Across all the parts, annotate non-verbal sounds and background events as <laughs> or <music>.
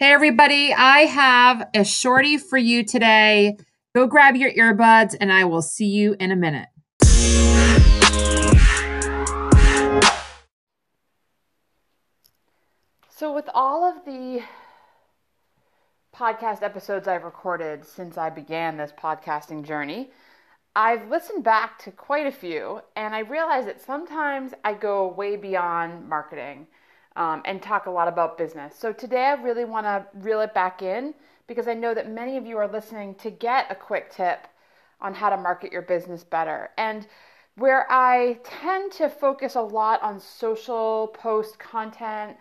Hey, everybody, I have a shorty for you today. Go grab your earbuds, and I will see you in a minute. So, with all of the podcast episodes I've recorded since I began this podcasting journey, I've listened back to quite a few, and I realize that sometimes I go way beyond marketing um, and talk a lot about business. So today I really want to reel it back in because I know that many of you are listening to get a quick tip on how to market your business better. And where I tend to focus a lot on social post content,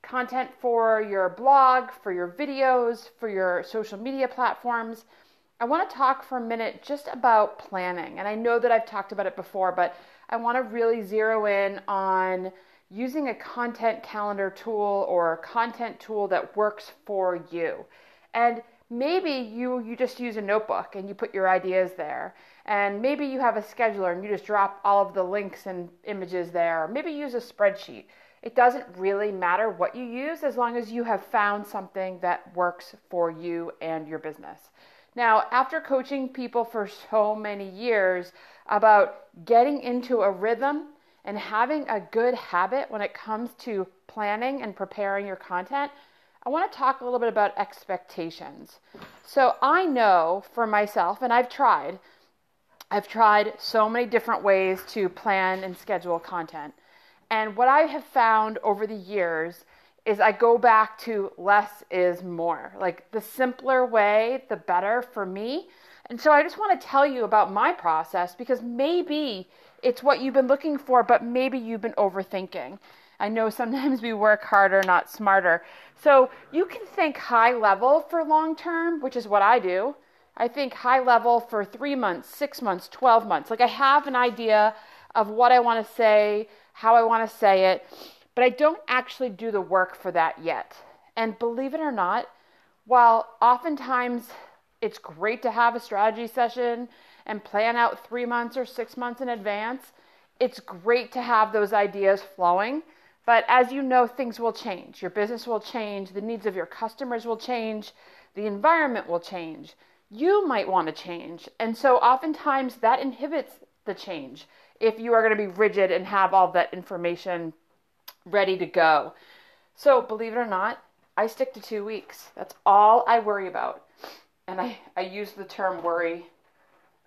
content for your blog, for your videos, for your social media platforms, I want to talk for a minute just about planning. And I know that I've talked about it before, but I want to really zero in on using a content calendar tool or a content tool that works for you. And maybe you you just use a notebook and you put your ideas there. And maybe you have a scheduler and you just drop all of the links and images there. Maybe use a spreadsheet. It doesn't really matter what you use as long as you have found something that works for you and your business. Now, after coaching people for so many years about getting into a rhythm and having a good habit when it comes to planning and preparing your content, I want to talk a little bit about expectations. So I know for myself, and I've tried, I've tried so many different ways to plan and schedule content. And what I have found over the years is I go back to less is more. Like the simpler way, the better for me. And so I just want to tell you about my process because maybe it's what you've been looking for, but maybe you've been overthinking. I know sometimes we work harder, not smarter. So you can think high level for long term, which is what I do. I think high level for three months, six months, 12 months. Like I have an idea of what I want to say, how I want to say it, but I don't actually do the work for that yet. And believe it or not, while oftentimes it's great to have a strategy session and plan out three months or six months in advance. It's great to have those ideas flowing. But as you know, things will change. Your business will change. The needs of your customers will change. The environment will change. You might want to change. And so oftentimes that inhibits the change if you are going to be rigid and have all that information ready to go. So believe it or not, I stick to two weeks. That's all I worry about. And I, I use the term worry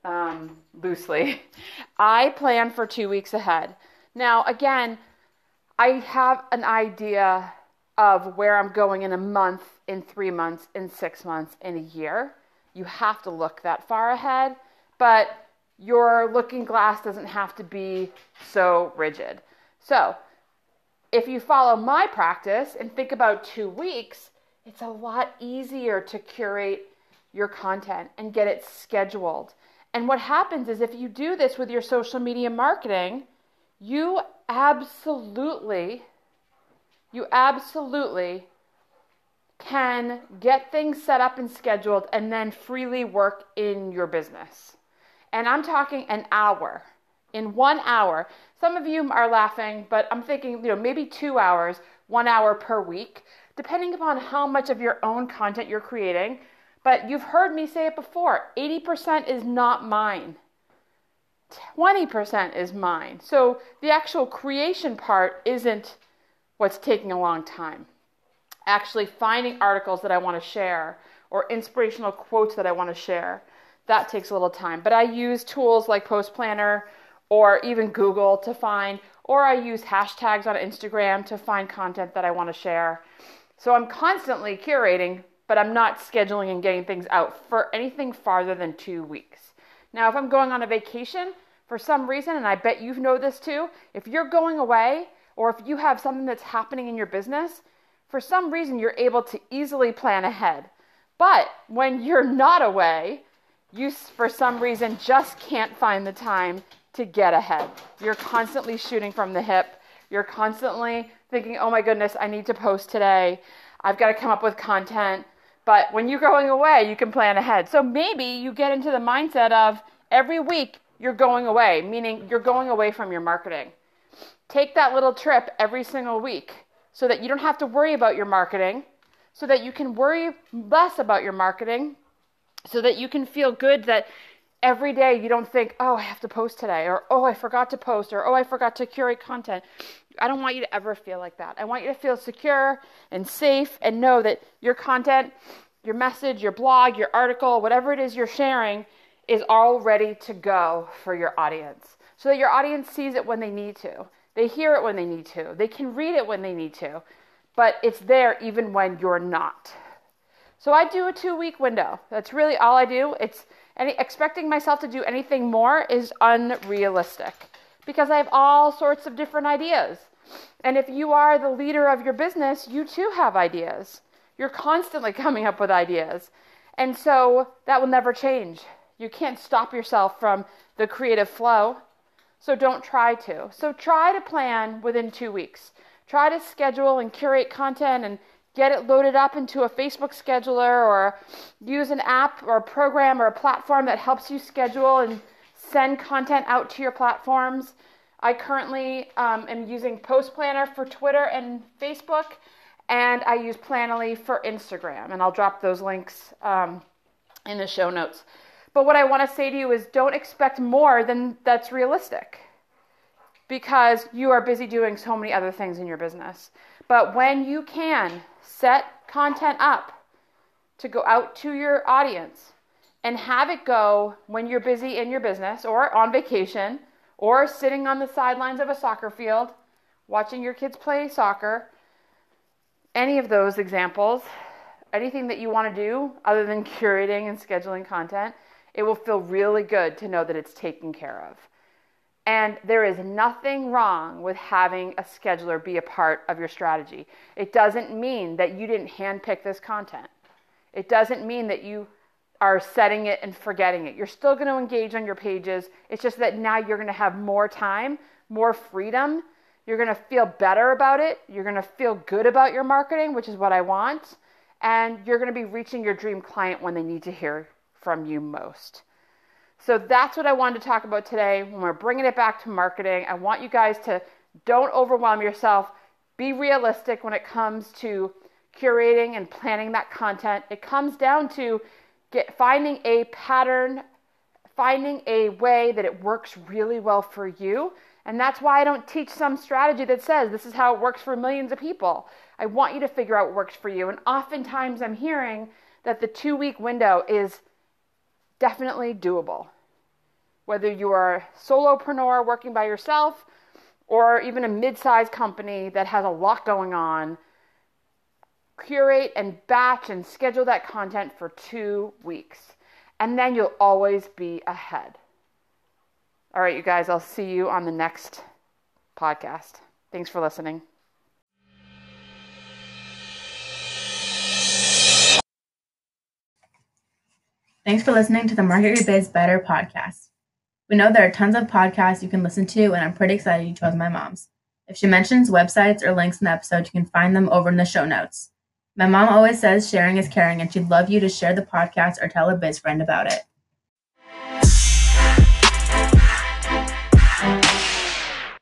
um, loosely. <laughs> I plan for two weeks ahead. Now, again, I have an idea of where I'm going in a month, in three months, in six months, in a year. You have to look that far ahead, but your looking glass doesn't have to be so rigid. So, if you follow my practice and think about two weeks, it's a lot easier to curate your content and get it scheduled. And what happens is if you do this with your social media marketing, you absolutely, you absolutely can get things set up and scheduled and then freely work in your business. And I'm talking an hour. In one hour, some of you are laughing, but I'm thinking, you know, maybe two hours, one hour per week, depending upon how much of your own content you're creating but you've heard me say it before 80% is not mine. 20% is mine. So the actual creation part isn't what's taking a long time. Actually, finding articles that I want to share or inspirational quotes that I want to share, that takes a little time. But I use tools like Post Planner or even Google to find, or I use hashtags on Instagram to find content that I want to share. So I'm constantly curating but I'm not scheduling and getting things out for anything farther than two weeks. Now, if I'm going on a vacation for some reason, and I bet you know this too, if you're going away or if you have something that's happening in your business, for some reason you're able to easily plan ahead. But when you're not away, you for some reason just can't find the time to get ahead. You're constantly shooting from the hip. You're constantly thinking, oh my goodness, I need to post today. I've got to come up with content. But when you're going away, you can plan ahead. So maybe you get into the mindset of every week you're going away, meaning you're going away from your marketing. Take that little trip every single week so that you don't have to worry about your marketing, so that you can worry less about your marketing, so that you can feel good that every day you don't think, oh, I have to post today, or oh, I forgot to post, or oh, I forgot to curate content. I don't want you to ever feel like that. I want you to feel secure and safe and know that your content, your message, your blog, your article, whatever it is you're sharing, is all ready to go for your audience so that your audience sees it when they need to. They hear it when they need to. They can read it when they need to. But it's there even when you're not. So I do a two week window. That's really all I do. It's any, expecting myself to do anything more is unrealistic because I have all sorts of different ideas. And if you are the leader of your business, you too have ideas. You're constantly <laughs> coming up with ideas. And so that will never change. You can't stop yourself from the creative flow. So don't try to. So try to plan within two weeks. Try to schedule and curate content and get it loaded up into a Facebook scheduler or use an app or a program or a platform that helps you schedule and send content out to your platforms. I currently um, am using Post Planner for Twitter and Facebook, and I use Planoly for Instagram. And I'll drop those links um, in the show notes. But what I want to say to you is don't expect more than that's realistic because you are busy doing so many other things in your business. But when you can set content up to go out to your audience and have it go when you're busy in your business or on vacation or sitting on the sidelines of a soccer field watching your kids play soccer, any of those examples, anything that you want to do other than <laughs> curating and scheduling content, it will feel really good to know that it's taken care of. And there is nothing wrong with having a scheduler be a part of your strategy. It doesn't mean that you didn't handpick this content. It doesn't mean that you are setting it and forgetting it. You're still going to engage on your pages. It's just that now you're going to have more time, more freedom. You're going to feel better about it. You're going to feel good about your marketing, which is what I want. And you're going to be reaching your dream client when they need to hear from you most. So that's what I wanted to talk about today. When we're bringing it back to marketing, I want you guys to don't overwhelm yourself. Be realistic when it comes to curating and planning that content. It comes down to get finding a pattern, finding a way that it works really well for you. And that's why I don't teach some strategy that says this is how it works for millions of people. I want you to figure out what works for you. And oftentimes I'm hearing that the two week window is definitely doable. Whether you are a solopreneur working by yourself or even a mid sized company that has a lot going on, curate and batch and schedule that content for two weeks. And then you'll always be ahead. All right, you guys, I'll see you on the next podcast. Thanks for listening. Thanks for listening to the Market Your Biz Better podcast. We know there are tons of podcasts you can listen to, and I'm pretty excited you chose my mom's. If she mentions websites or links in the episode, you can find them over in the show notes. My mom always says sharing is caring, and she'd love you to share the podcast or tell a biz friend about it.